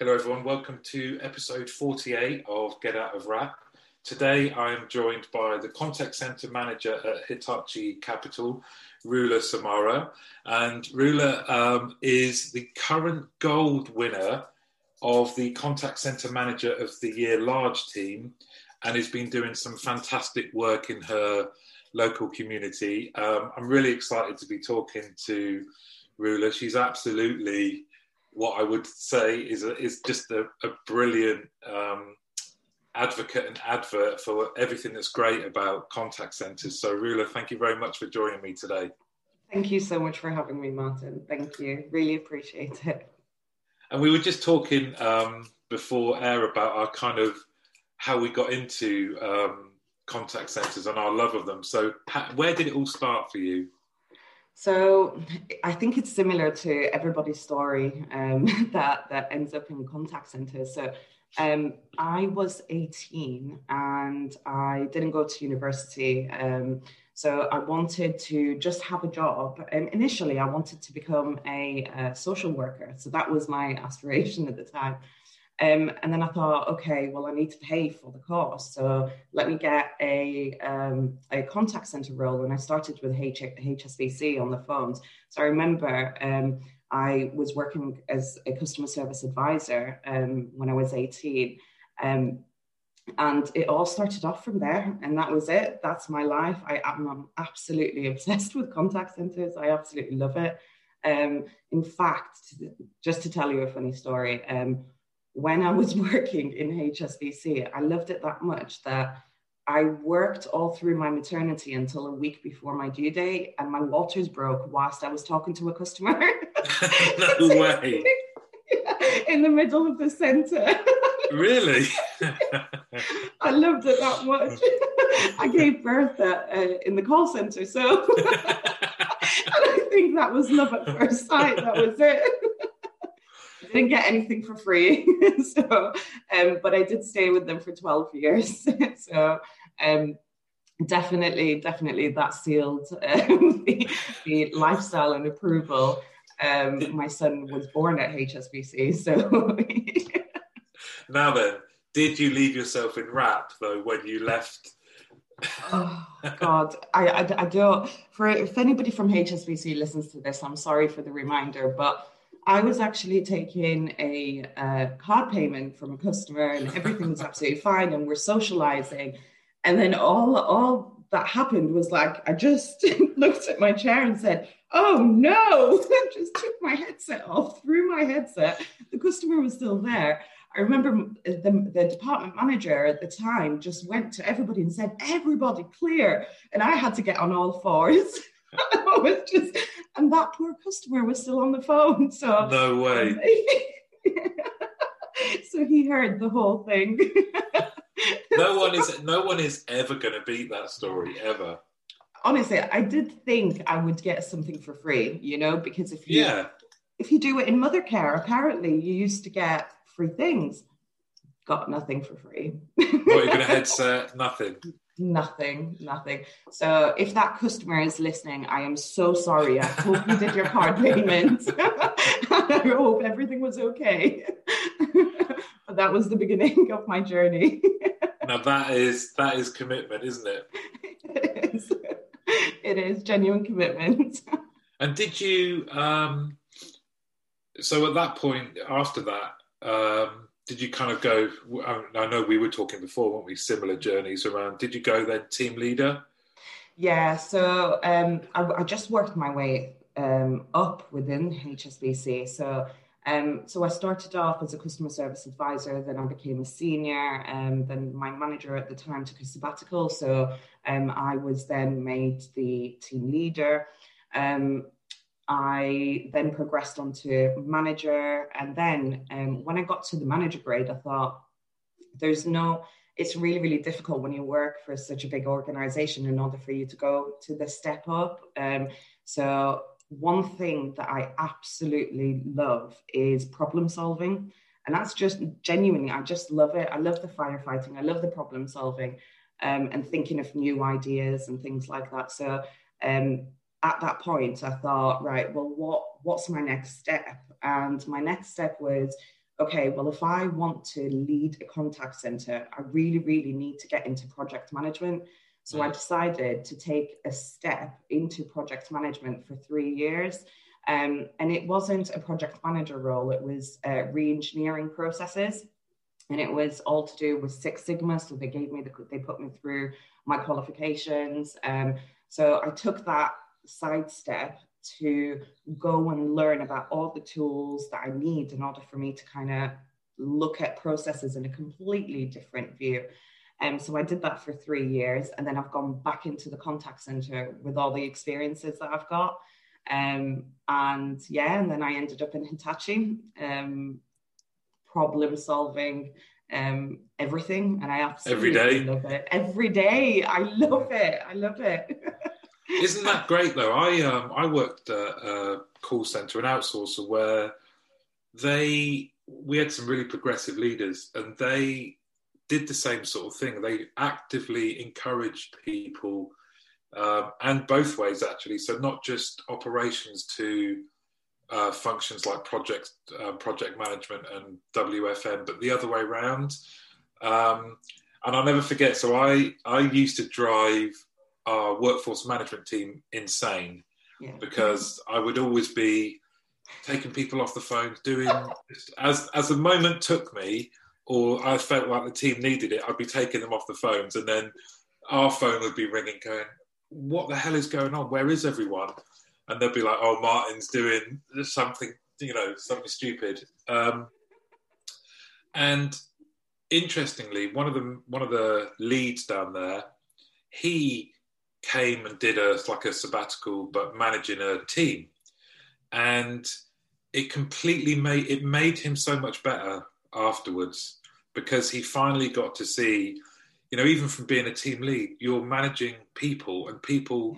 Hello, everyone. Welcome to episode 48 of Get Out of Wrap. Today, I am joined by the contact center manager at Hitachi Capital, Rula Samara. And Rula um, is the current gold winner of the contact center manager of the year large team and has been doing some fantastic work in her local community. Um, I'm really excited to be talking to Rula. She's absolutely what I would say is a, is just a, a brilliant um, advocate and advert for everything that's great about contact centres. So, Rula, thank you very much for joining me today. Thank you so much for having me, Martin. Thank you. Really appreciate it. And we were just talking um, before air about our kind of how we got into um, contact centres and our love of them. So, where did it all start for you? So I think it's similar to everybody's story um, that that ends up in contact centers. So um, I was 18 and I didn't go to university. Um, so I wanted to just have a job. And initially, I wanted to become a, a social worker. So that was my aspiration at the time. Um, and then I thought, okay, well, I need to pay for the course. So let me get a, um, a contact center role. And I started with H- HSBC on the phones. So I remember um, I was working as a customer service advisor um, when I was 18. Um, and it all started off from there. And that was it. That's my life. I am absolutely obsessed with contact centers. I absolutely love it. Um, in fact, just to tell you a funny story, when I was working in HSBC, I loved it that much that I worked all through my maternity until a week before my due date, and my waters broke whilst I was talking to a customer. no way. in the middle of the centre. really? I loved it that much. I gave birth at, uh, in the call centre, so I think that was love at first sight. That was it didn't get anything for free. so, um, but I did stay with them for 12 years. so, um, definitely, definitely that sealed um, the, the, lifestyle and approval. Um, my son was born at HSBC. So, now then, did you leave yourself in wrap though when you left? oh God, I, I, I don't. For if anybody from HSBC listens to this, I'm sorry for the reminder, but I was actually taking a uh, card payment from a customer and everything was absolutely fine and we're socializing. And then all, all that happened was like, I just looked at my chair and said, Oh no, I just took my headset off, threw my headset. The customer was still there. I remember the, the, department manager at the time just went to everybody and said, Everybody clear. And I had to get on all fours. I was just and that poor customer was still on the phone. So no way. so he heard the whole thing. no one is no one is ever going to beat that story ever. Honestly, I did think I would get something for free, you know, because if you yeah. if you do it in Mothercare, apparently you used to get free things. Got nothing for free. what, even a headset? Nothing nothing nothing. So if that customer is listening i am so sorry. I hope you did your card payment. I hope everything was okay. But that was the beginning of my journey. Now that is that is commitment isn't it? It is, it is genuine commitment. And did you um so at that point after that um did you kind of go? I know we were talking before, weren't we? Similar journeys around. Did you go then team leader? Yeah, so um, I, I, just worked my way um, up within HSBC. So um, so I started off as a customer service advisor, then I became a senior, and um, then my manager at the time took a sabbatical. So um, I was then made the team leader. Um, I then progressed on to manager. And then um, when I got to the manager grade, I thought there's no, it's really, really difficult when you work for such a big organization in order for you to go to the step up. Um, so, one thing that I absolutely love is problem solving. And that's just genuinely, I just love it. I love the firefighting, I love the problem solving um, and thinking of new ideas and things like that. So, um, at that point, I thought, right, well, what what's my next step? And my next step was okay, well, if I want to lead a contact center, I really, really need to get into project management. So I decided to take a step into project management for three years. Um, and it wasn't a project manager role, it was uh, re engineering processes. And it was all to do with Six Sigma. So they gave me the, they put me through my qualifications. Um, so I took that sidestep to go and learn about all the tools that I need in order for me to kind of look at processes in a completely different view. And um, so I did that for three years, and then I've gone back into the contact center with all the experiences that I've got. Um, and yeah, and then I ended up in Hitachi, um, problem solving um, everything, and I absolutely every day love it. Every day, I love it. I love it. Isn't that great though? I um, I worked at a call center, an outsourcer, where they we had some really progressive leaders, and they did the same sort of thing. They actively encouraged people, um, and both ways actually. So not just operations to uh, functions like project uh, project management and WFM, but the other way around. Um, and I'll never forget. So I I used to drive our workforce management team insane yeah. because I would always be taking people off the phone, doing as as the moment took me, or I felt like the team needed it. I'd be taking them off the phones, and then our phone would be ringing, going, "What the hell is going on? Where is everyone?" And they'd be like, "Oh, Martin's doing something, you know, something stupid." Um, and interestingly, one of the one of the leads down there, he came and did a like a sabbatical, but managing a team, and it completely made it made him so much better afterwards because he finally got to see, you know, even from being a team lead, you're managing people, and people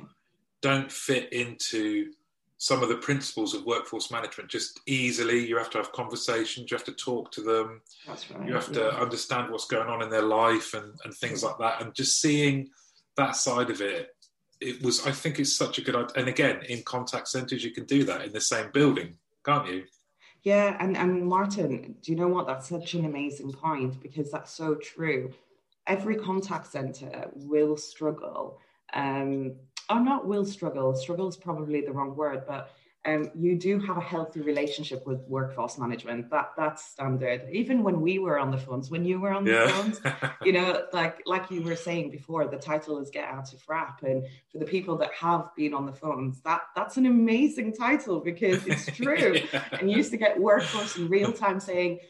don't fit into some of the principles of workforce management just easily. You have to have conversations, you have to talk to them, right, you have yeah. to understand what's going on in their life and, and things like that. And just seeing that side of it it was i think it's such a good idea and again in contact centers you can do that in the same building can't you? Yeah and, and martin do you know what? That's such an amazing point because that's so true. Every contact center will struggle um or not will struggle struggle is probably the wrong word but um, you do have a healthy relationship with workforce management. That that's standard. Even when we were on the phones, when you were on the yeah. phones, you know, like like you were saying before, the title is "Get Out of Wrap," and for the people that have been on the phones, that that's an amazing title because it's true. yeah. And you used to get workforce in real time saying,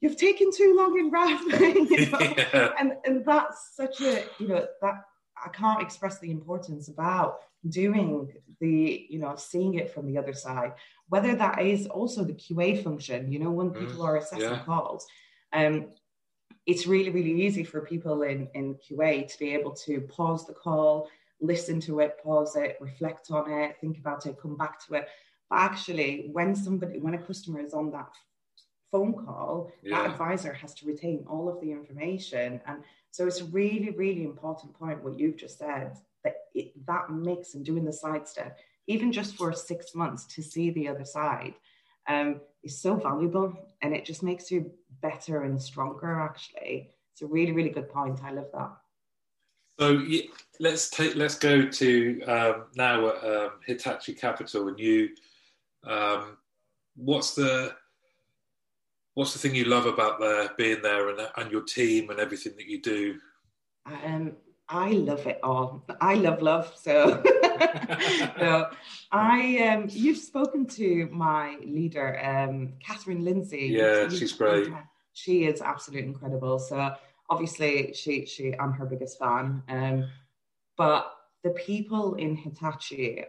"You've taken too long in wrap," you know? yeah. and and that's such a you know that I can't express the importance about doing the, you know, seeing it from the other side, whether that is also the QA function, you know, when mm-hmm. people mm, are assessing yeah. calls. Um, it's really, really easy for people in, in QA to be able to pause the call, listen to it, pause it, reflect on it, think about it, come back to it. But actually, when somebody, when a customer is on that phone call, yeah. that advisor has to retain all of the information. And so it's a really, really important point what you've just said that it, that mix and doing the side step, even just for six months to see the other side, um, is so valuable, and it just makes you better and stronger. Actually, it's a really, really good point. I love that. So yeah, let's take let's go to um, now at um, Hitachi Capital, and you. Um, what's the what's the thing you love about there being there and, and your team and everything that you do? Um, I love it all. I love love. So, so I um, you've spoken to my leader, um, Catherine Lindsay. Yeah, she's great. She is absolutely incredible. So obviously, she she I'm her biggest fan. Um, but the people in Hitachi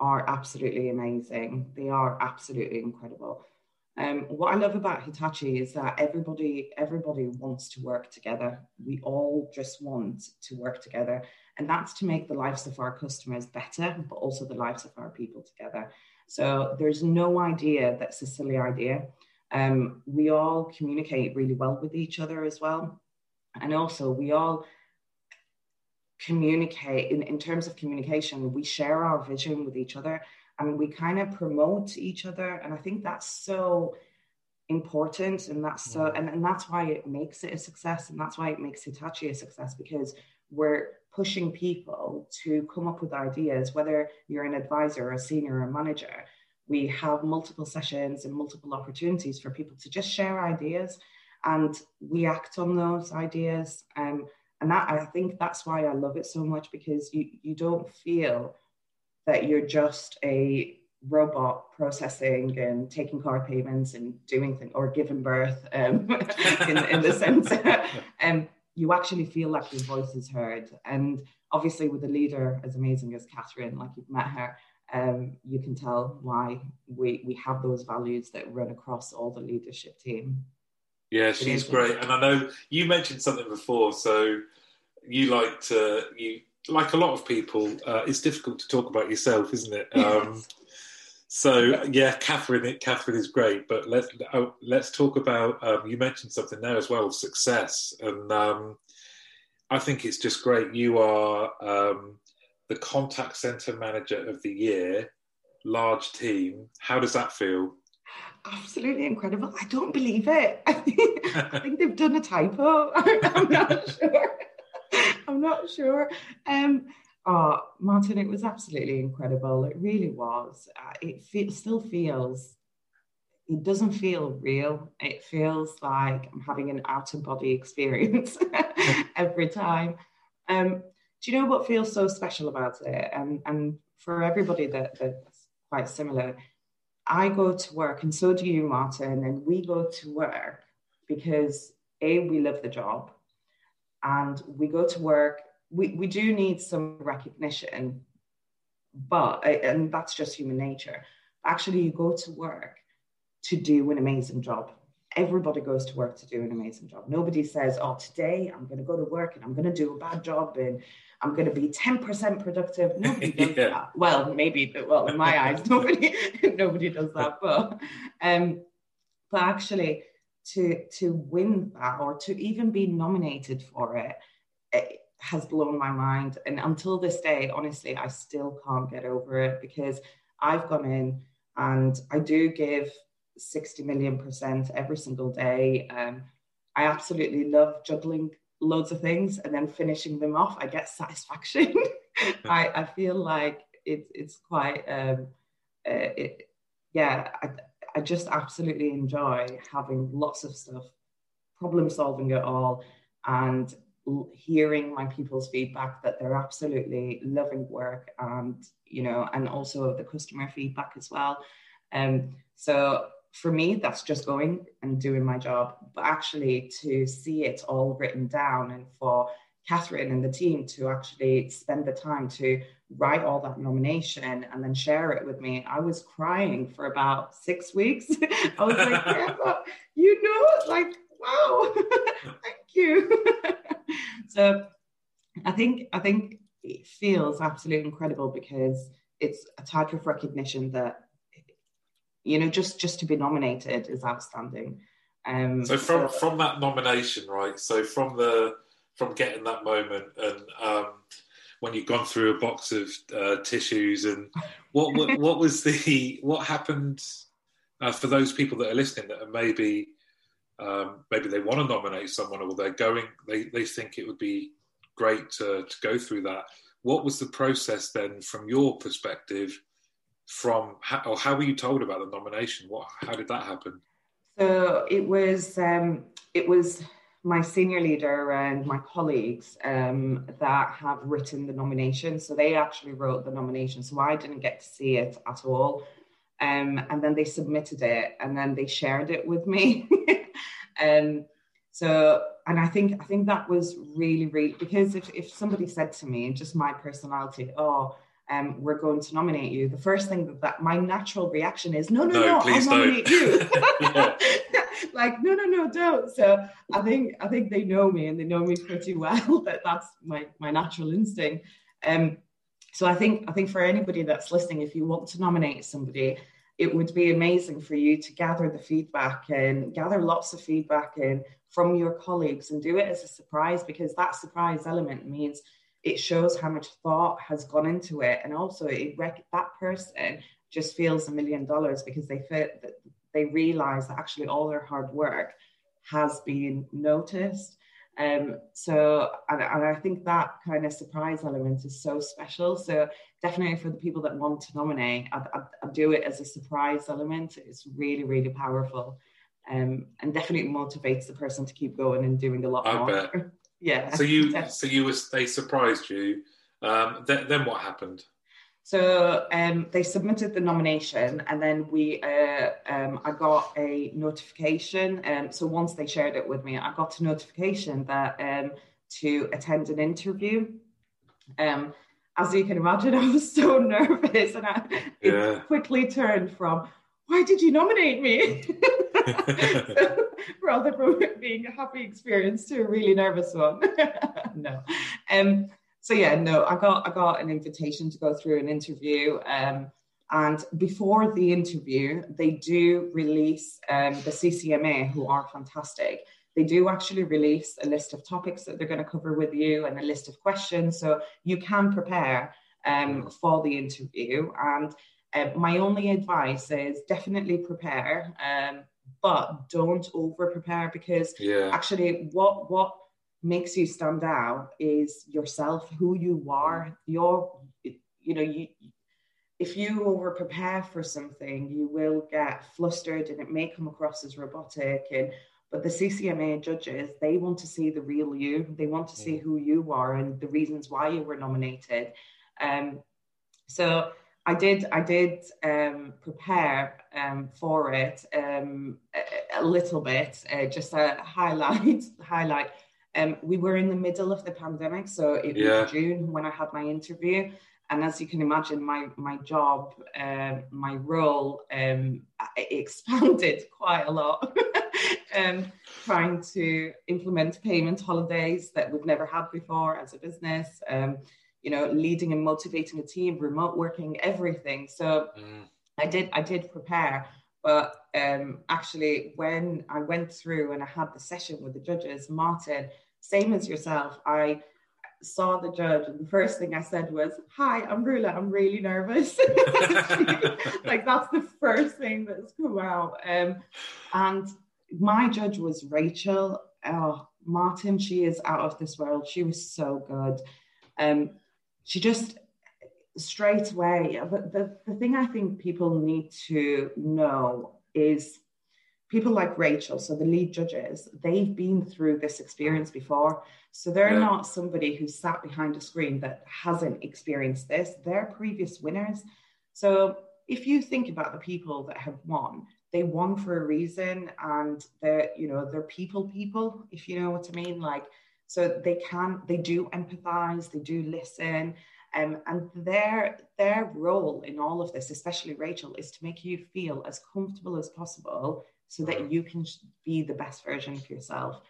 are absolutely amazing. They are absolutely incredible. Um, what I love about Hitachi is that everybody everybody wants to work together. We all just want to work together, and that's to make the lives of our customers better, but also the lives of our people together. So there's no idea that's a silly idea. Um, we all communicate really well with each other as well, and also we all communicate in, in terms of communication. We share our vision with each other and we kind of promote each other. And I think that's so important and that's so and, and that's why it makes it a success and that's why it makes hitachi a success because we're pushing people to come up with ideas whether you're an advisor a senior or a manager we have multiple sessions and multiple opportunities for people to just share ideas and we act on those ideas um, and that i think that's why i love it so much because you you don't feel that you're just a robot processing and taking card payments and doing things or giving birth um, in, in the sense um, you actually feel like your voice is heard. And obviously with a leader as amazing as catherine like you've met her um, you can tell why we, we have those values that run across all the leadership team. Yeah she's great. And i know you mentioned something before so you like to you like a lot of people uh, it's difficult to talk about yourself isn't it um, so yeah, Catherine, Catherine is great, but let's oh, let's talk about. Um, you mentioned something there as well, success, and um, I think it's just great. You are um, the contact center manager of the year, large team. How does that feel? Absolutely incredible. I don't believe it. I think, I think they've done a typo. I'm not sure. I'm not sure. Um, Oh, Martin, it was absolutely incredible. It really was. Uh, it fe- still feels, it doesn't feel real. It feels like I'm having an out of body experience every time. Um, do you know what feels so special about it? And, and for everybody that, that's quite similar, I go to work, and so do you, Martin, and we go to work because A, we love the job, and we go to work we, we do need some recognition, but, and that's just human nature. Actually, you go to work to do an amazing job. Everybody goes to work to do an amazing job. Nobody says, oh, today I'm going to go to work and I'm going to do a bad job and I'm going to be 10% productive. Nobody does yeah. that. Well, maybe, well, in my eyes, nobody, nobody does that. But, um, but actually, to to win that or to even be nominated for it, it has blown my mind. And until this day, honestly, I still can't get over it because I've gone in and I do give 60 million percent every single day. Um, I absolutely love juggling loads of things and then finishing them off. I get satisfaction. I, I, feel like it, it's quite, um, uh, it, yeah, I, I just absolutely enjoy having lots of stuff, problem solving it all, and hearing my people's feedback that they're absolutely loving work and you know and also the customer feedback as well. Um so for me that's just going and doing my job but actually to see it all written down and for catherine and the team to actually spend the time to write all that nomination and then share it with me i was crying for about six weeks i was like yeah, you know like wow thank you so I think I think it feels absolutely incredible because it's a type of recognition that you know just just to be nominated is outstanding. Um, so from so, from that nomination, right? So from the from getting that moment and um, when you've gone through a box of uh, tissues and what, what, what was the what happened uh, for those people that are listening that are maybe um, maybe they want to nominate someone or they're going they, they think it would be great to, to go through that. What was the process then from your perspective from how, or how were you told about the nomination? What how did that happen? So it was um, it was my senior leader and my colleagues um, that have written the nomination. So they actually wrote the nomination. So i didn't get to see it at all. Um, and then they submitted it and then they shared it with me. Um, so, and I think I think that was really, really because if, if somebody said to me, just my personality, oh, um, we're going to nominate you, the first thing that, that my natural reaction is, no, no, no, no I'll nominate you. like, no, no, no, don't. So I think I think they know me and they know me pretty well. That that's my my natural instinct. Um, so I think I think for anybody that's listening, if you want to nominate somebody, it would be amazing for you to gather the feedback and gather lots of feedback and from your colleagues and do it as a surprise because that surprise element means it shows how much thought has gone into it and also it that person just feels a million dollars because they feel that they realize that actually all their hard work has been noticed. Um, so, and, and I think that kind of surprise element is so special. So, definitely for the people that want to nominate, I, I, I do it as a surprise element. It's really, really powerful, um, and definitely motivates the person to keep going and doing a lot I more. bet. yeah. So you, so you was they surprised you. Um, then, then what happened? So um, they submitted the nomination, and then we, uh, um, I got a notification. Um, so once they shared it with me, I got a notification that um, to attend an interview. Um, as you can imagine, I was so nervous, and I, it Yeah. quickly turned from "Why did you nominate me?" rather from being a happy experience to a really nervous one. no. Um, so yeah, no, I got I got an invitation to go through an interview. Um, and before the interview, they do release um, the CCMA, who are fantastic. They do actually release a list of topics that they're going to cover with you and a list of questions, so you can prepare um, for the interview. And uh, my only advice is definitely prepare, um, but don't over prepare because Yeah. actually what what makes you stand out is yourself who you are your you know you if you over prepare for something you will get flustered and it may come across as robotic and but the ccma judges they want to see the real you they want to see who you are and the reasons why you were nominated um so I did. I did um, prepare um, for it um, a, a little bit, uh, just a highlight. highlight. Um, we were in the middle of the pandemic, so it Yeah. was June when I had my interview, and as you can imagine, my my job, um, my role, um, expanded quite a lot. um, trying to implement payment holidays that we've never had before as a business. Um, you know, leading and motivating a team, remote working, everything. So Mm. I did I did prepare, but um, actually when I went through and I had the session with the judges, Martin, same as yourself, I saw the judge and the first thing I said was, "Hi, I'm Rula. I'm really nervous." like that's the first thing that's come out. Um, and my judge was Rachel. Oh, Martin, she is out of this world. She was so good. Um, she just straight away. The, the thing I think people need to know is people like Rachel, so the lead judges, they've been through this experience before. So they're Yeah. not somebody who sat behind a screen that hasn't experienced this. They're previous winners. So if you think about the people that have won, they won for a reason and they're, you know, they're people people, if you know what I mean. Like, so they can, they do empathize, they do listen. Um, and their their role in all of this, especially Rachel, is to make you feel as comfortable as possible so that you can be the best version of yourself.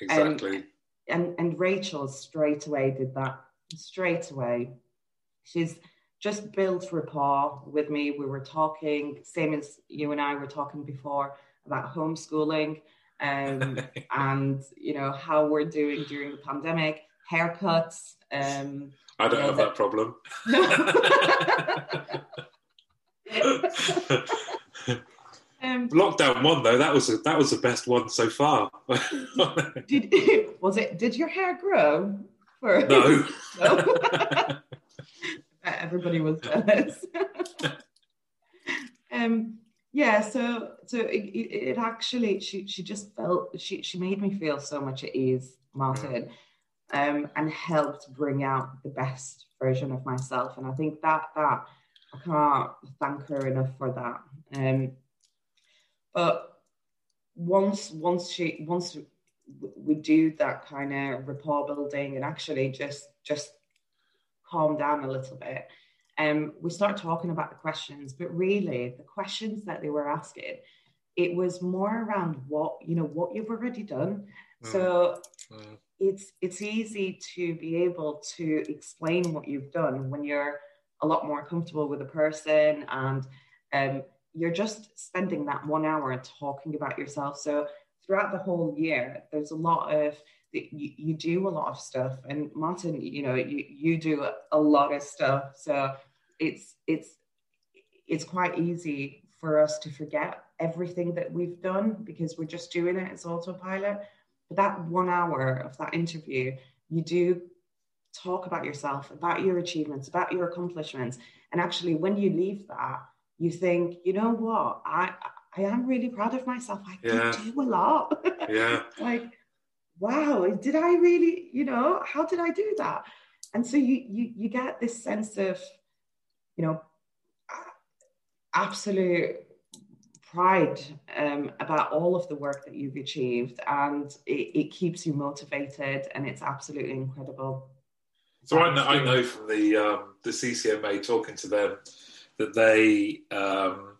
Exactly. And and Rachel straight away did that. Straight away. She's just built rapport with me. We were talking, same as you and I were talking before about homeschooling um, and you know how we're doing during the pandemic, haircuts. Um, I don't have that problem. um, Lockdown one though, that was that was the best one so far. did was it? Did your hair grow? For, no. No? Everybody was jealous. um, yeah, so so it, it, it actually she she just felt she she made me feel so much at ease, Martin, um, and helped bring out the best version of myself. And I think that that I can't thank her enough for that. Um, but once once she once we do that kind of rapport building and actually just just calm down a little bit um we start talking about the questions. But really the questions that they were asking it was more around what you know what you've already done. So Mm. it's it's easy to be able to explain what you've done when you're a lot more comfortable with a person and um, you're just spending that one hour talking about yourself so throughout the whole year there's a lot of you, you do a lot of stuff and martin you know you, you do a lot of stuff so it's it's it's quite easy for us to forget everything that we've done because we're just doing it as autopilot. But that one hour of that interview, you do talk about yourself, about your achievements, about your accomplishments. And actually, when you leave that, you think, you know what, I I am really proud of myself. I yeah. do a lot. Yeah. like, wow, did I really, you know, how did I do that? And so you you you get this sense of, you know, absolute pride um, about all of the work that you've achieved and it, it, keeps you motivated and it's absolutely incredible so I know, I know from the um, the CCMA talking to them that they um,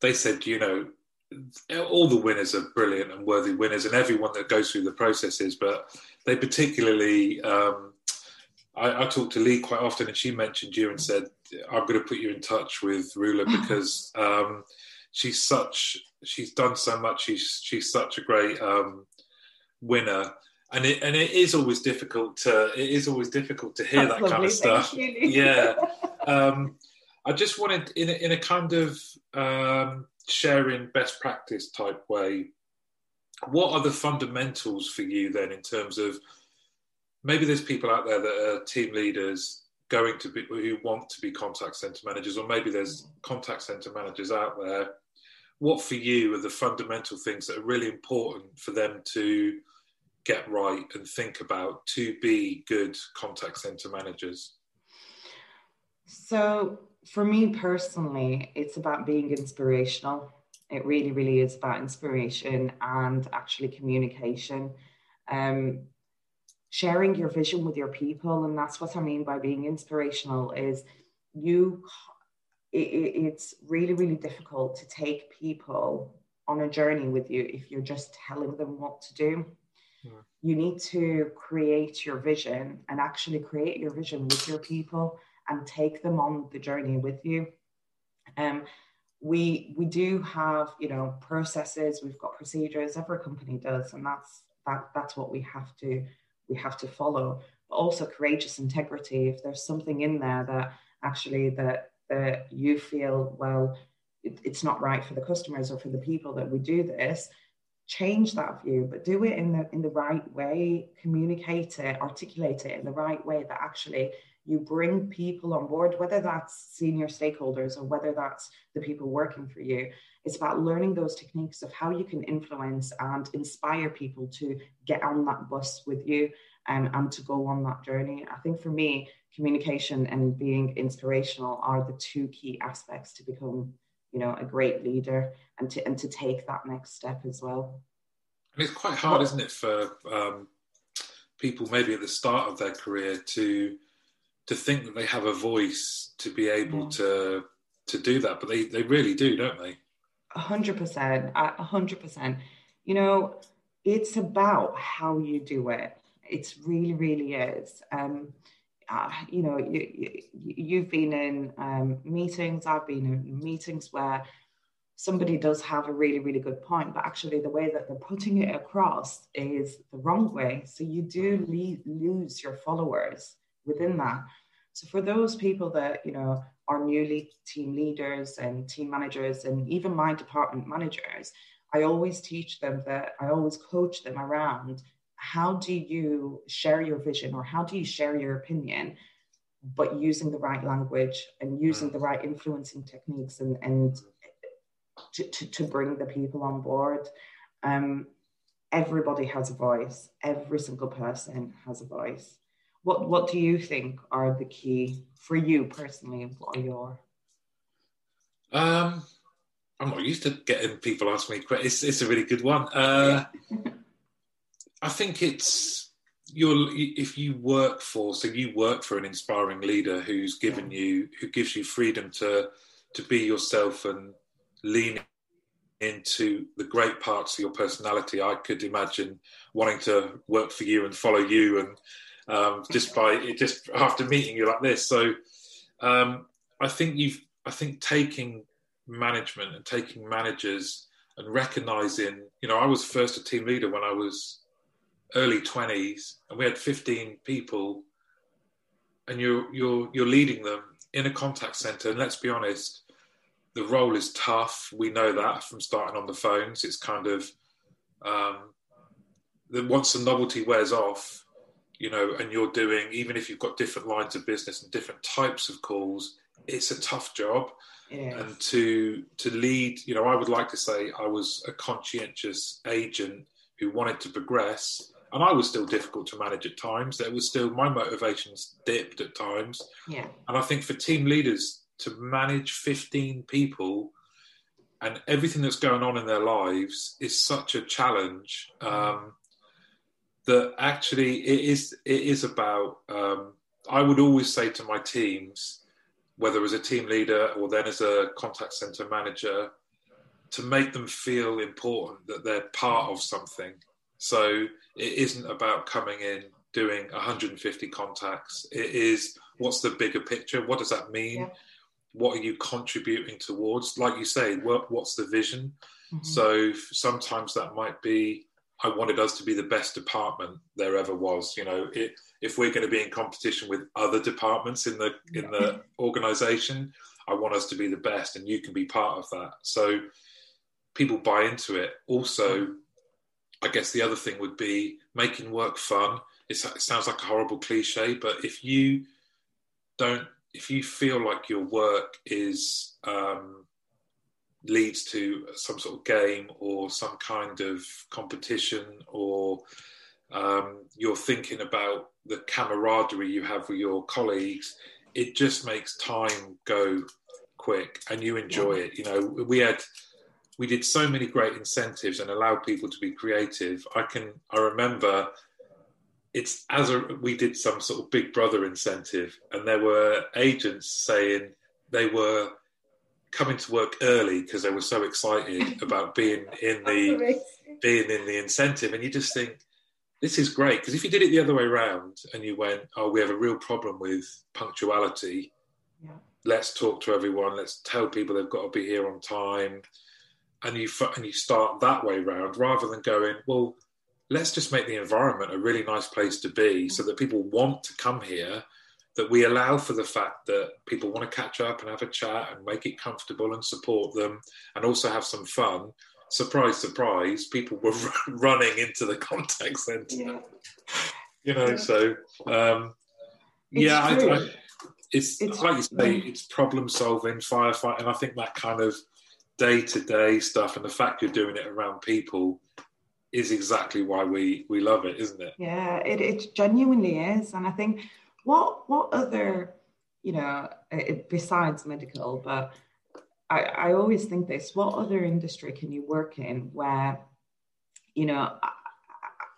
they said you know all the winners are brilliant and worthy winners and everyone that goes through the processes but they particularly um, I, I talked to Lee quite often and she mentioned you and said I'm going to put you in touch with Rula because um, she's such she's done so much she's she's such a great um, winner and it and it is always difficult to it is always difficult to hear That's that kind of stuff. yeah. I just wanted in a, in a kind of um, sharing best practice type way. What are the fundamentals for you then in terms of maybe there's people out there that are team leaders going to be who want to be contact center managers, or maybe there's contact center managers out there. What for you are the fundamental things that are really important for them to get right and think about to be good contact center managers? So, for me personally, it's about being inspirational. It really, really is about inspiration and actually communication. Um, sharing your vision with your people, and that's what I mean by being inspirational. Is you, it, it's really, really difficult to take people on a journey with you if you're just telling them what to do you need to create your vision and actually create your vision with your people and take them on the journey with you. Um, we we do have you know processes, we've got procedures, every company does, and that's that that's what we have to we have to follow. But also courageous integrity. If there's something in there that actually that that you feel well, it, it's not right for the customers or for the people that we do this change that view but do it in the in the right way communicate it articulate it in the right way that actually you bring people on board whether that's senior stakeholders or whether that's the people working for you it's about learning those techniques of how you can influence and inspire people to get on that bus with you um, and to go on that journey. I think for me communication and being inspirational are the two key aspects to become you know a great leader and to and to take that next step as well. And it's quite hard isn't it for um, people maybe at the start of their career to to think that they have a voice to be able to to do that but they they really do don't they? A hundred percent a hundred percent. You know it's about how you do it. It's really really is. Um uh, you know, you, you, have been in um, meetings, I've been in meetings where somebody does have a really, really good point, but actually the way that they're putting it across is the wrong way. So you do le- lose your followers within that. So for those people that, you know, are newly team leaders and team managers and even my department managers, I always teach them that I always coach them around how do you share your vision or how do you share your opinion but using the right language and using the right. influencing techniques and, and to, to, to bring the people on board. Um, everybody has a voice. Every single person has a voice what what do you think are the key for you personally what are your um i'm not used to getting people ask me it's, it's a really good one uh I think it's you're if you work for so you work for an inspiring leader who's given you who gives you freedom to to be yourself and lean into the great parts of your personality. I could imagine wanting to work for you and follow you, and um, just by just after meeting you like this. So um, I think you've I think taking management and taking managers and recognizing. You know, I was first a team leader when I was early 20s and we had 15 people and you're you're you're leading them in a contact center and let's be honest the role is tough. We know that from starting on the phones. It's kind of um, that once the novelty wears off, you know, and you're doing even if you've got different lines of business and different types of calls, it's a tough job. And to to lead, you know, I would like to say I was a conscientious agent who wanted to progress, and I was still difficult to manage at times. There was still my motivations dipped at times. Yeah. And I think for team leaders to manage 15 people and everything that's going on in their lives is such a challenge um, that actually it is it is about um, I would always say to my teams whether as a team leader or then as a contact center manager to make them feel important that they're part of something so it isn't about coming in doing 150 contacts it is what's the bigger picture what does that mean yeah what are you contributing towards? Like you say, what, what's the vision? Mm-hmm. So sometimes that might be, I wanted us to be the best department there ever was. You know, it, if we're going to be in competition with other departments in the in the organization, I want us to be the best, and you can be part of that. So people buy into it. Also, I guess the other thing would be making work fun. It's, it sounds like a horrible cliche, but if you don't if you feel like your work is um, leads to some sort of game or some kind of competition or um, you're thinking about the camaraderie you have with your colleagues it just makes time go quick and you enjoy it. You know we had we did so many great incentives and allowed people to be creative. I can i remember it's as a we did some sort of big brother incentive and there were agents saying they were coming to work early because they were so excited about being in the being in the incentive. And you just think this is great. Because if you did it the other way around and you went oh we have a real problem with punctuality. Yeah. let's talk to everyone. Let's tell people they've got to be here on time. And you and you start that way round rather than going well let's just make the environment a really nice place to be so that people want to come here that we allow for the fact that people want to catch up and have a chat and make it comfortable and support them and also have some fun surprise surprise people were running into the contact center yeah. you know yeah. so um, yeah I, I, it's, it's, like you say it's problem solving firefight and i think that kind of day-to-day stuff and the fact you're doing it around people is exactly why we we love it, isn't it? Yeah, it, it genuinely is, and I think what what other you know besides medical, but I, I always think this: what other industry can you work in where you know I,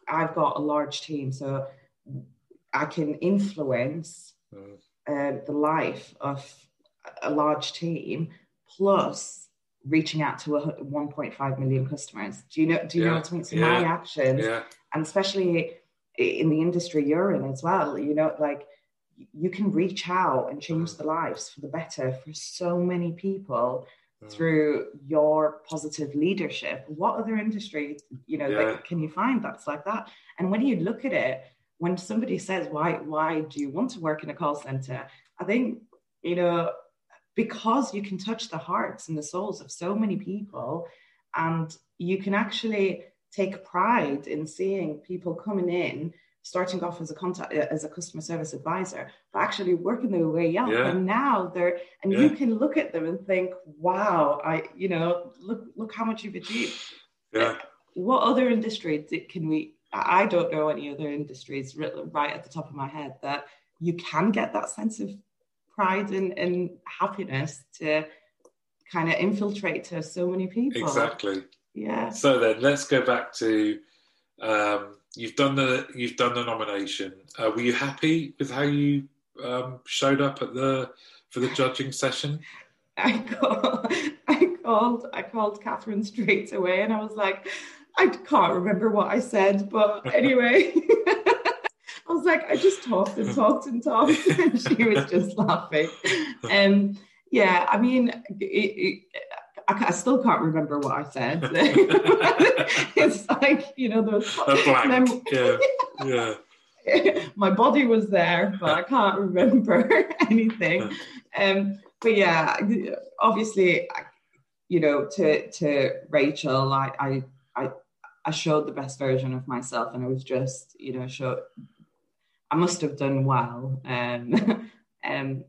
I've got a large team, so I can influence mm. uh, the life of a large team plus reaching out to 1.5 million customers. Do you know? Do you yeah. know what I mean? So yeah. my actions, yeah. and especially in the industry you're in as well, you know, like you can reach out and change the lives for the better for so many people mm. through your positive leadership. What other industry, you know, like, can you find that's like that? And when you look at it, when somebody says, "Why? Why do you want to work in a call center?" I think you know because you can touch the hearts and the souls of so many people and you can actually take pride in seeing people coming in starting off as a contact as a customer service advisor but actually working their way up yeah. and now they're and yeah. you can look at them and think wow i you know look look how much you've achieved yeah what other industries can we i don't know any other industries right at the top of my head that you can get that sense of pride and, and happiness to kind of infiltrate to so many people. Exactly. Yeah. So then let's go back to um, you've done the you've done the nomination. Uh, were you happy with how you um, showed up at the for the judging session? I called, I called I called Catherine straight away and I was like, I can't remember what I said, but anyway. I was like, I just talked and talked and talked, and she was just laughing. Um, yeah, I mean, it, it, I, I, still can't remember what I said. it's like you know, those mem- yeah, yeah. My body was there, but I can't remember anything. Um, but yeah, obviously, you know, to to Rachel, I I I, I showed the best version of myself, and it was just, you know, show. I must have done well. Um, um,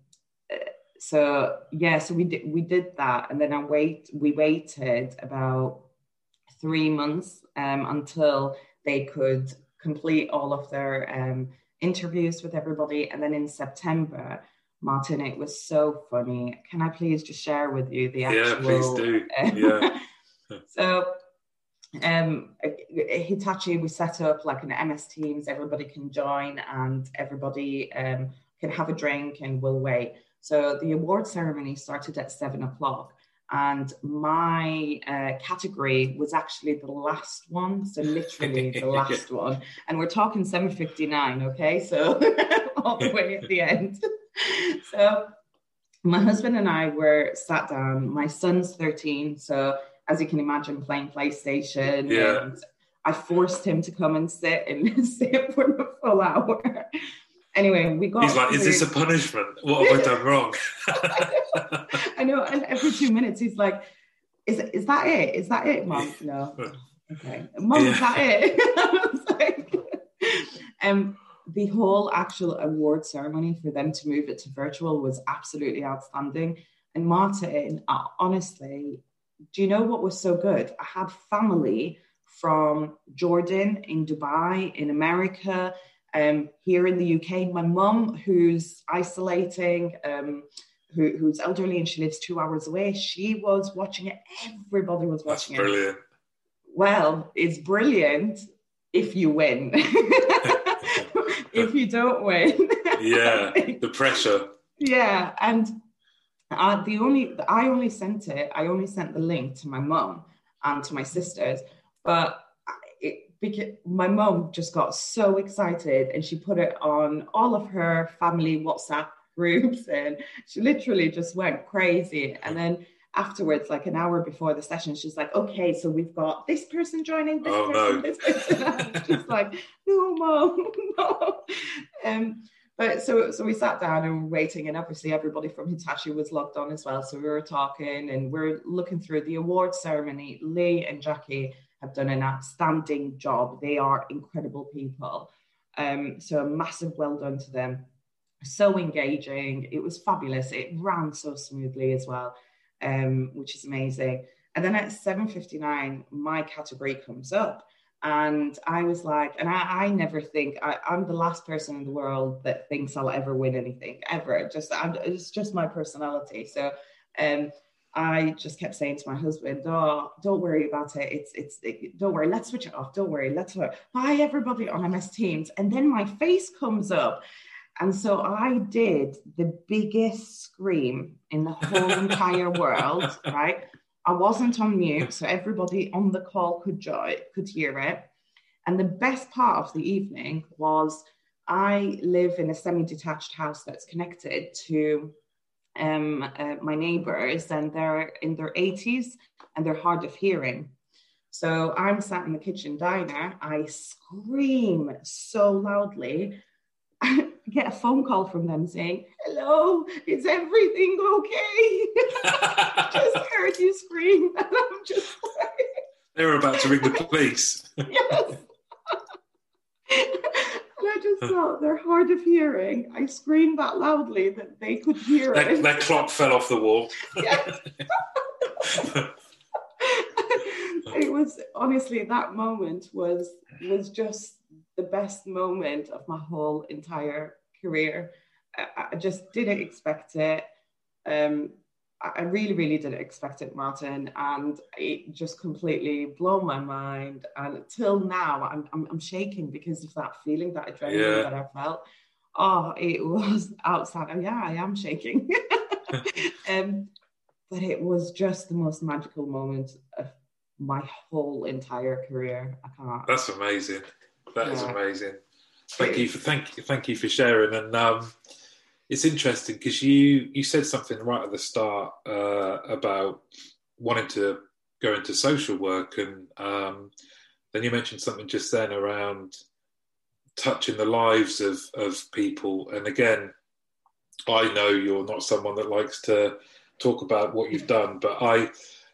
so yeah, so we did we did that, and then I wait. We waited about three months um, until they could complete all of their um, interviews with everybody, and then in September. Martin, it was so funny. Can I please just share with you the actual? Yeah, please do. Yeah. so um Hitachi we set up like an MS Teams everybody can join and everybody um can have a drink and we'll wait so the award ceremony started at seven o'clock, and my uh, category was actually the last one. So literally the last one, and we're talking seven fifty nine. Okay, so all the way at the end. so my husband and I were sat down. My son's thirteen, so as you can imagine, playing PlayStation. Yeah. And I forced him to come and sit and sit for a full hour anyway, we got. He's like, "Is this a punishment? What have I done wrong?" I know, and every two minutes he's like, "Is is that it? Is that it, mom?" No. Okay, mom, yeah. is that it? like, um, the whole actual award ceremony for them to move it to virtual was absolutely outstanding. And Martin, uh, honestly, do you know what was so good? I had family from Jordan, in Dubai, in America, um, here in the UK, my mum, who's isolating, um, who, who's elderly and she lives two hours away, she was watching it. Everybody was watching That's brilliant. it. Well, it's brilliant if you win. if you don't win, yeah, the pressure. Yeah, and uh, the only I only sent it. I only sent the link to my mum and to my sisters, but because my mom just got so excited and she put it on all of her family WhatsApp groups and she literally just went crazy. And then afterwards, like an hour before the session, she's like, okay, so we've got this person joining, this oh, person, no. this person. she's like, no, mom, no. Um, but so so we sat down and we're waiting, and obviously everybody from Hitachi was logged on as well. So we were talking and we're looking through the award ceremony. Lee and Jackie have done an outstanding job. They are incredible people. Um, so a massive well done to them. So engaging. It was fabulous. It ran so smoothly as well, um, which is amazing. And then at 7.59, my category comes up. And I was like, and I, I never think I, am the last person in the world that thinks I'll ever win anything ever. Just I'm, it's just my personality. So um, I just kept saying to my husband, "Oh, don't worry about it. It's it's it, don't worry. Let's switch it off. Don't worry. Let's work. Hi everybody on MS Teams." And then my face comes up, and so I did the biggest scream in the whole entire world. Right? I wasn't on mute, so everybody on the call could joy, could hear it. And the best part of the evening was I live in a semi-detached house that's connected to um, uh, my neighbors, and they're in their 80s and they're hard of hearing. So I'm sat in the kitchen diner. I scream so loudly. I get a phone call from them saying, Hello, is everything okay? just heard you scream. And I'm just like, They were about to ring the police. yes. And I just thought they're hard of hearing. I screamed that loudly that they could hear that, it. that clock fell off the wall. it was honestly that moment was was just the best moment of my whole entire career. I, I just didn't expect it. Um, I really, really didn't expect it, Martin, and it just completely blew my mind. And till now, I'm, I'm, I'm shaking because of that feeling, that adrenaline Yeah. that I felt. Oh, it was outstanding. Yeah, I am shaking. um, but it was just the most magical moment of my whole entire career. I can't. That's amazing. That is Yeah. amazing. Thank you for thank you thank you for sharing. And um, it's interesting because you you said something right at the start uh, about wanting to go into social work, and um, then you mentioned something just then around touching the lives of of people. And again, I know you're not someone that likes to talk about what you've done, but I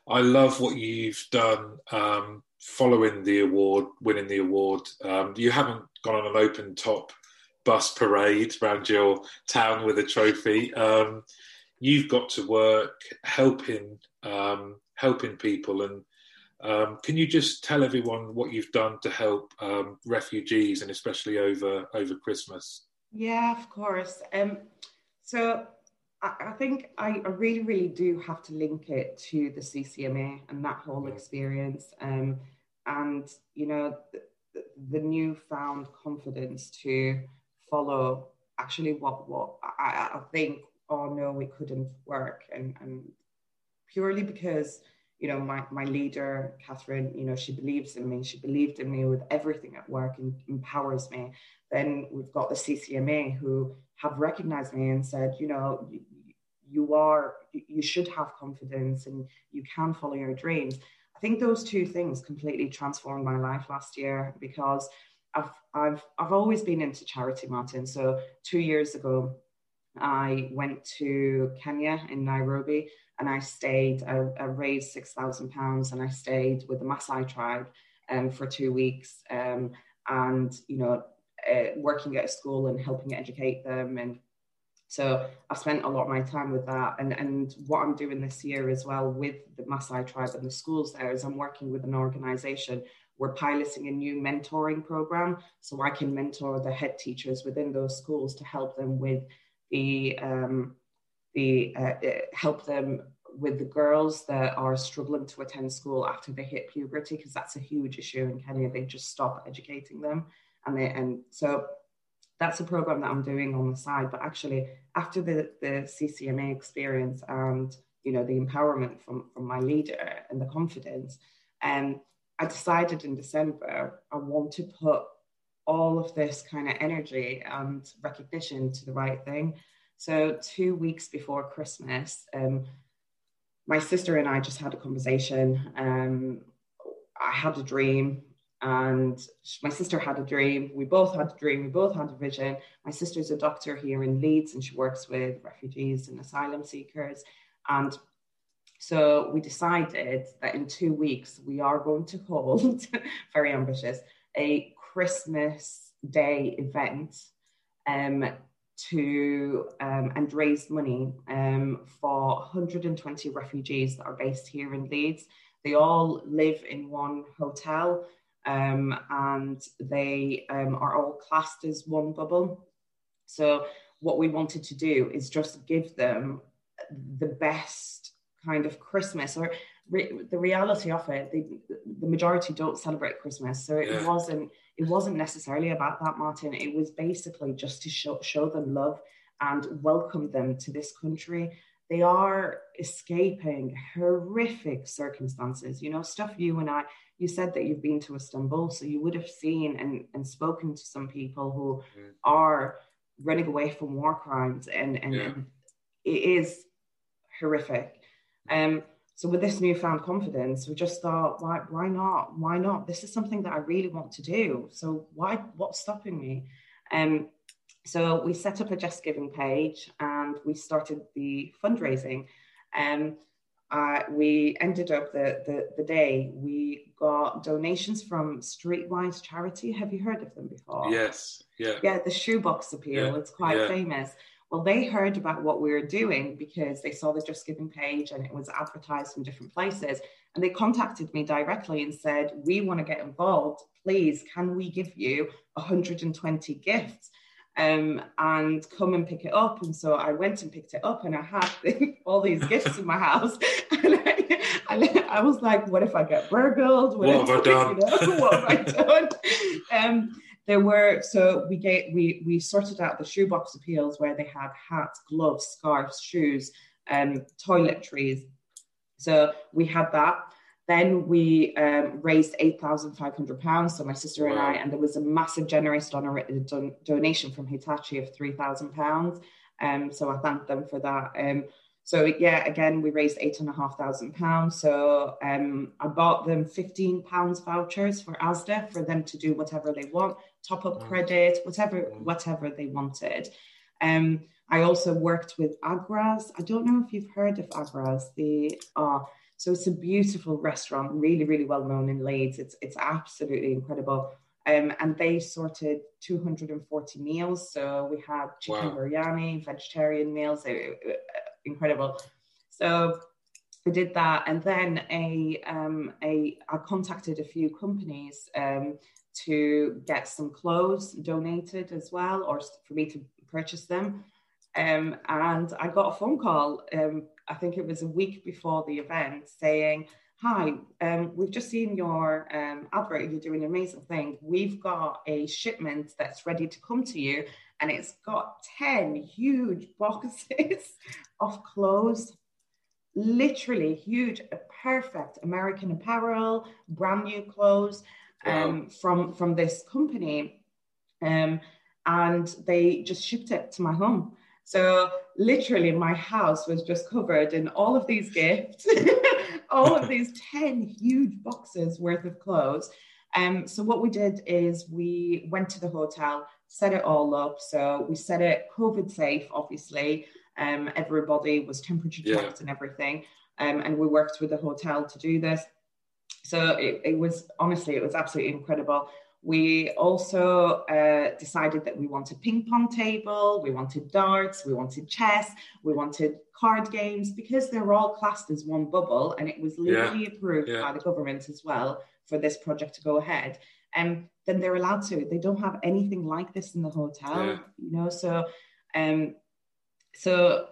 I love what you've done um, following the award, winning the award. Um, you haven't gone on an open top bus parade around your town with a trophy. Um, you've got to work helping um, helping people and um, can you just tell everyone what you've done to help um, refugees and especially over over Christmas? Yeah, of course. Um, so I, I think I, I, really, really do have to link it to the CCMA and that whole mm. experience, um, and you know the, the newfound confidence to follow actually what what I, I think. Oh no, it couldn't work, and and purely because you know, my, my leader, Catherine, you know, she believes in me. She believed in me with everything at work and empowers me. Then we've got the CCMA who have recognized me and said, you know, you, you are, you should have confidence and you can follow your dreams. I think those two things completely transformed my life last year because I've, I've, I've always been into charity, Martin. So two years ago, I went to Kenya in Nairobi and I stayed, I, I raised £6,000 and I stayed with the Maasai tribe um, for two weeks. Um, and, you know, uh, working at a school and helping educate them. And so I've spent a lot of my time with that. And, and what I'm doing this year as well with the Maasai tribe and the schools there is I'm working with an organization. We're piloting a new mentoring program so I can mentor the head teachers within those schools to help them with the um, the uh, uh, help them with the girls that are struggling to attend school after they hit puberty because that's a huge issue in Kenya. They just stop educating them, and they and so that's a program that I'm doing on the side. But actually, after the the CCMA experience and you know the empowerment from from my leader and the confidence, and um, I decided in December I want to put all of this kind of energy and recognition to the right thing. So, two weeks before Christmas, um, my sister and I just had a conversation. Um, I had a dream, and my sister had a dream. We both had a dream. We both had a vision. My sister's a doctor here in Leeds, and she works with refugees and asylum seekers. And so we decided that in two weeks we are going to hold, very ambitious, a Christmas Day event um, to um, and raise money um, for 120 refugees that are based here in Leeds. They all live in one hotel um, and they um, are all classed as one bubble. So, what we wanted to do is just give them the best kind of Christmas or re- the reality of it. They, the majority don't celebrate Christmas, so it yeah. wasn't it wasn't necessarily about that, Martin. It was basically just to show, show them love and welcome them to this country. They are escaping horrific circumstances, you know, stuff you and I, you said that you've been to Istanbul, so you would have seen and, and spoken to some people who mm. are running away from war crimes, and, and, yeah. and it is horrific. Um, so with this newfound confidence, we just thought, why, why not? Why not? This is something that I really want to do. So why? What's stopping me? Um, so we set up a Just Giving page and we started the fundraising. Um, uh, we ended up the, the, the day we got donations from Streetwise Charity. Have you heard of them before? Yes. Yeah. Yeah, the shoebox appeal. Yeah. It's quite yeah. famous. Well, they heard about what we were doing because they saw the Just Giving page and it was advertised in different places. And they contacted me directly and said, We want to get involved. Please, can we give you 120 gifts? Um, and come and pick it up. And so I went and picked it up, and I had all these gifts in my house. And I, I, was like, "What if I get burgled? What, what have I done? You know, what have I done?" Um, there were so we get we we sorted out the shoebox appeals where they had hats, gloves, scarves, shoes, um, toiletries. So we had that. Then we um, raised eight thousand five hundred pounds. So my sister wow. and I, and there was a massive generous don- don- donation from Hitachi of three thousand pounds. Um, so I thank them for that. Um, so yeah, again, we raised eight and a half thousand pounds. So um, I bought them fifteen pounds vouchers for ASDA for them to do whatever they want, top up mm. credit, whatever whatever they wanted. Um, I also worked with Agras. I don't know if you've heard of Agras. The uh, So it's a beautiful restaurant, really, really well known in Leeds. It's it's absolutely incredible. Um, and they sorted 240 meals. So we had chicken wow. biryani, vegetarian meals, incredible. So we did that, and then a um, a I contacted a few companies um, to get some clothes donated as well, or for me to purchase them. Um, and I got a phone call. Um, I think it was a week before the event, saying, "Hi, um, we've just seen your um, advert. You're doing an amazing thing. We've got a shipment that's ready to come to you, and it's got ten huge boxes of clothes." Literally huge, perfect American apparel, brand new clothes um, wow. from from this company, um, and they just shipped it to my home. So literally, my house was just covered in all of these gifts, all of these ten huge boxes worth of clothes. Um, so what we did is we went to the hotel, set it all up. So we set it COVID safe, obviously. Um, everybody was temperature checked yeah. and everything. Um, and we worked with the hotel to do this. So it, it was honestly, it was absolutely incredible. We also uh, decided that we wanted ping pong table, we wanted darts, we wanted chess, we wanted card games because they're all classed as one bubble, and it was legally yeah. approved yeah. by the government as well for this project to go ahead. And um, then they're allowed to. They don't have anything like this in the hotel, yeah. you know. So, um, so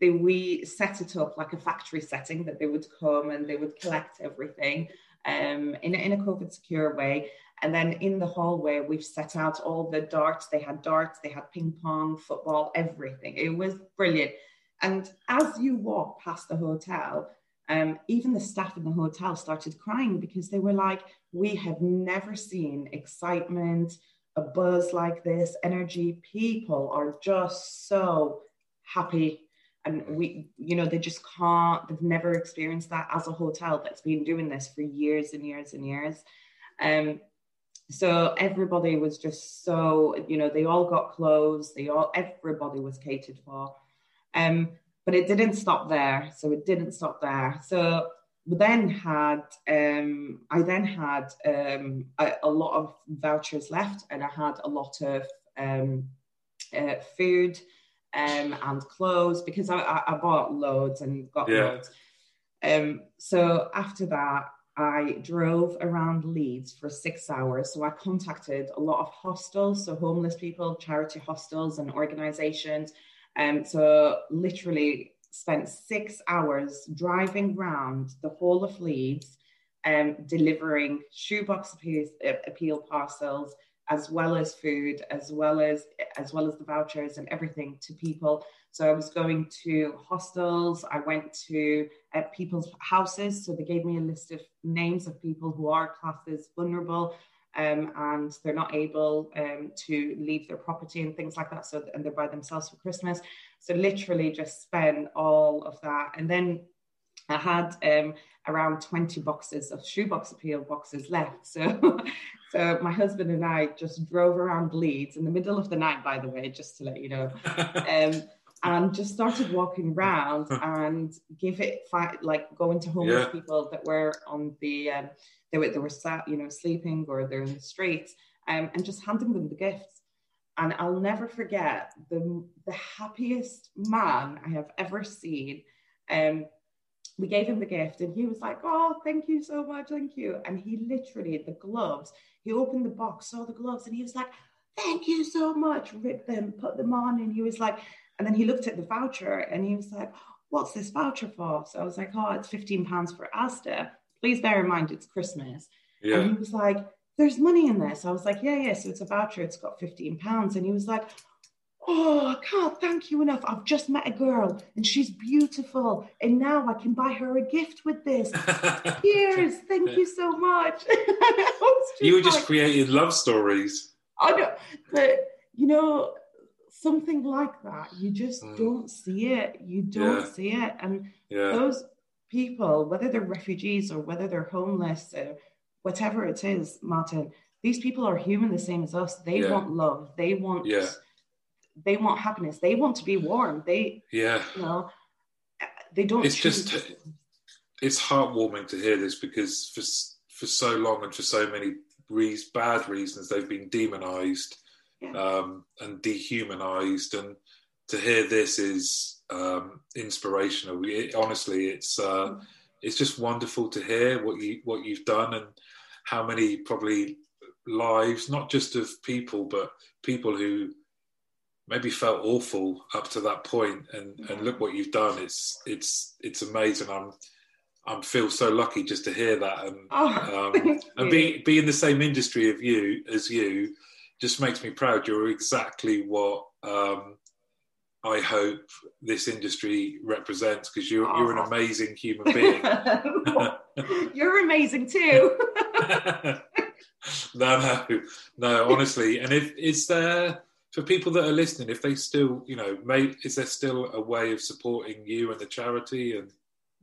they, we set it up like a factory setting that they would come and they would collect everything um, in, in a COVID secure way. And then in the hallway, we've set out all the darts. They had darts, they had ping pong, football, everything. It was brilliant. And as you walk past the hotel, um, even the staff in the hotel started crying because they were like, We have never seen excitement, a buzz like this, energy. People are just so happy. And we you know they just can't they've never experienced that as a hotel that's been doing this for years and years and years. Um so everybody was just so you know they all got clothes they all everybody was catered for. Um but it didn't stop there. So it didn't stop there. So then had um i then had um a, a lot of vouchers left and i had a lot of um uh, food um, and clothes because I, I, bought loads and got yeah. loads. Um, so after that, I drove around Leeds for six hours. So I contacted a lot of hostels, so homeless people, charity hostels, and organizations. Um, so literally spent six hours driving around the whole of Leeds, um, delivering shoebox appeal, appeal parcels, as well as food, as well as as well as the vouchers and everything to people. So I was going to hostels. I went to uh, people's houses. So they gave me a list of names of people who are classed as vulnerable. Um, and they're not able um, to leave their property and things like that. So, and they're by themselves for Christmas. So, literally, just spend all of that. And then I had um, around 20 boxes of shoebox appeal boxes left. So, so my husband and I just drove around Leeds in the middle of the night, by the way, just to let you know, um, and just started walking around and give it like going to homeless yeah. people that were on the um, they were they were sat you know sleeping or they're in the streets um, and just handing them the gifts. And I'll never forget the the happiest man I have ever seen. Um, we gave him the gift and he was like, Oh, thank you so much. Thank you. And he literally, the gloves, he opened the box, saw the gloves, and he was like, Thank you so much. Ripped them, put them on. And he was like, and then he looked at the voucher and he was like, What's this voucher for? So I was like, Oh, it's 15 pounds for Asda. Please bear in mind it's Christmas. Yeah. And he was like, There's money in this. I was like, Yeah, yeah. So it's a voucher, it's got 15 pounds. And he was like, Oh, I can't thank you enough. I've just met a girl and she's beautiful. And now I can buy her a gift with this. Cheers. Thank you so much. you like, just created love stories. I know. But, you know, something like that, you just mm. don't see it. You don't yeah. see it. And yeah. those people, whether they're refugees or whether they're homeless or whatever it is, Martin, these people are human the same as us. They yeah. want love. They want. Yeah they want happiness. They want to be warm. They, yeah, you know, they don't. It's just, it's heartwarming to hear this because for for so long and for so many re- bad reasons they've been demonized yeah. um, and dehumanized and to hear this is um, inspirational it, honestly it's uh, mm. It's just wonderful to hear what you what you've done and how many probably lives not just of people but people who maybe felt awful up to that point. And and look what you've done. It's it's it's amazing. I'm i feel so lucky just to hear that. And oh, um, and be be in the same industry of you as you just makes me proud. You're exactly what um, I hope this industry represents because you're oh. you're an amazing human being. you're amazing too. no, no, no. Honestly, and if is there for people that are listening, if they still, you know, may, is there still a way of supporting you and the charity and?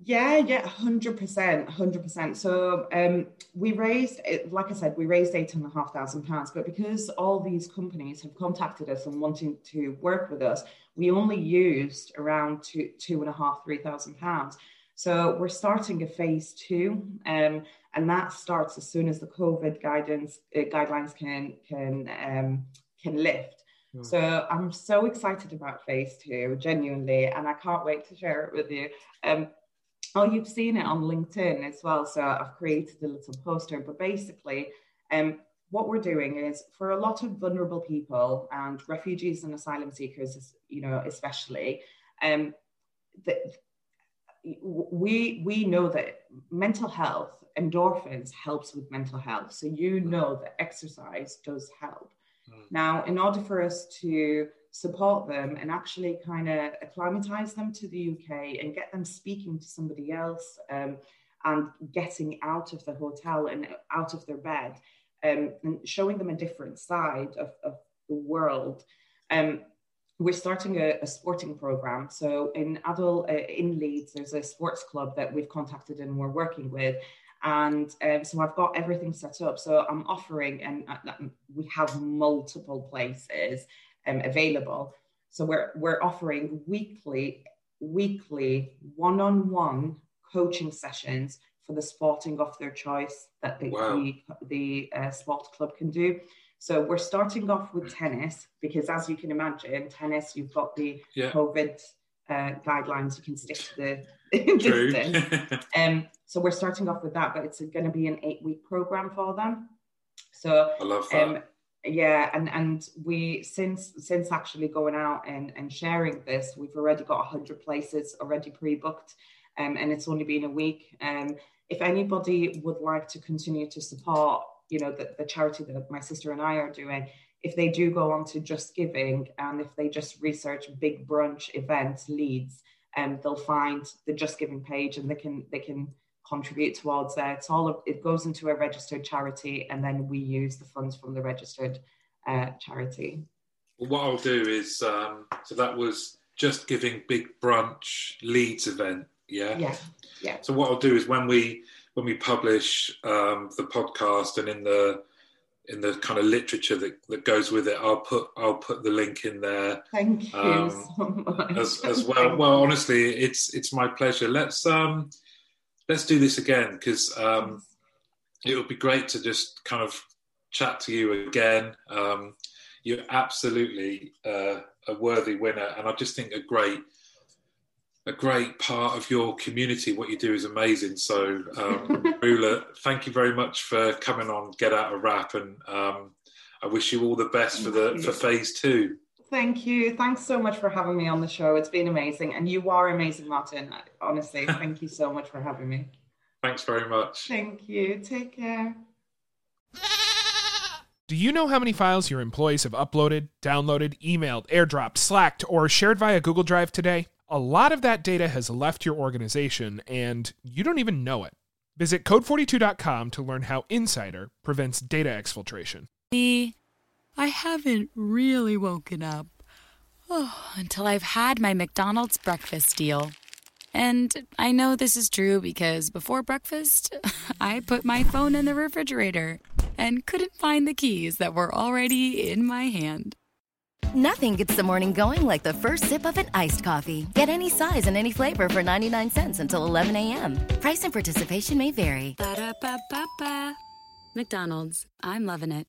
Yeah, yeah, hundred percent, hundred percent. So um, we raised, like I said, we raised eight and a half thousand pounds. But because all these companies have contacted us and wanting to work with us, we only used around two, two and a half, three thousand pounds. So we're starting a phase two, um, and that starts as soon as the COVID guidance uh, guidelines can can um, can lift. Hmm. So I'm so excited about phase two, genuinely, and I can't wait to share it with you. Um, oh, you've seen it on LinkedIn as well. So I've created a little poster, but basically, um, what we're doing is for a lot of vulnerable people and refugees and asylum seekers, you know, especially, um, that we we know that mental health endorphins helps with mental health. So you know that exercise does help. Mm. Now, in order for us to support them and actually kind of acclimatize them to the UK and get them speaking to somebody else um, and getting out of the hotel and out of their bed um, and showing them a different side of, of the world. Um, we're starting a, a, sporting program. So in adult uh, in Leeds, there's a sports club that we've contacted and we're working with, and um, so I've got everything set up. So I'm offering, and uh, we have multiple places um, available. So we're we're offering weekly weekly one-on-one coaching sessions for the sporting of their choice that the wow. the, the uh, sport club can do. So we're starting off with tennis because, as you can imagine, tennis you've got the yeah. COVID uh, guidelines. You can stick to the distance. um, so we're starting off with that, but it's going to be an eight week program for them. So I love that. Um, yeah, and and we since since actually going out and and sharing this, we've already got hundred places already pre booked, um, and it's only been a week. Um, if anybody would like to continue to support, you know, the, the charity that my sister and I are doing, if they do go on to Just Giving and if they just research big brunch events Leeds, um, they'll find the Just Giving page and they can they can contribute towards that. It's all of, it goes into a registered charity, and then we use the funds from the registered uh, charity. Well, what I'll do is um, so that was just giving big brunch Leeds event, yeah, yeah, yeah. So what I'll do is when we when we publish um, the podcast and in the in the kind of literature that, that goes with it, I'll put I'll put the link in there. Thank you um, so much. As, as well. Well, honestly, it's it's my pleasure. Let's um let's do this again because um, it would be great to just kind of chat to you again. Um, you're absolutely uh, a worthy winner, and I just think a great a great part of your community. What you do is amazing. So, um, Rula, thank you very much for coming on Get Out of Wrap, and um, I wish you all the best for the for phase two. Thank you. Thanks so much for having me on the show. It's been amazing. And you are amazing, Martin. Honestly, thank you so much for having me. Thanks very much. Thank you. Take care. Do you know how many files your employees have uploaded, downloaded, emailed, airdropped, slacked, or shared via Google Drive today? A lot of that data has left your organization and you don't even know it. Visit code42.com to learn how Incydr prevents data exfiltration. I haven't really woken up. Oh, until I've had my McDonald's breakfast deal. And I know this is true because before breakfast, I put my phone in the refrigerator and couldn't find the keys that were already in my hand. Nothing gets the morning going like the first sip of an iced coffee. Get any size and any flavor for 99 cents until 11 a.m. Price and participation may vary. Ba-da-ba-ba-ba. McDonald's. I'm loving it.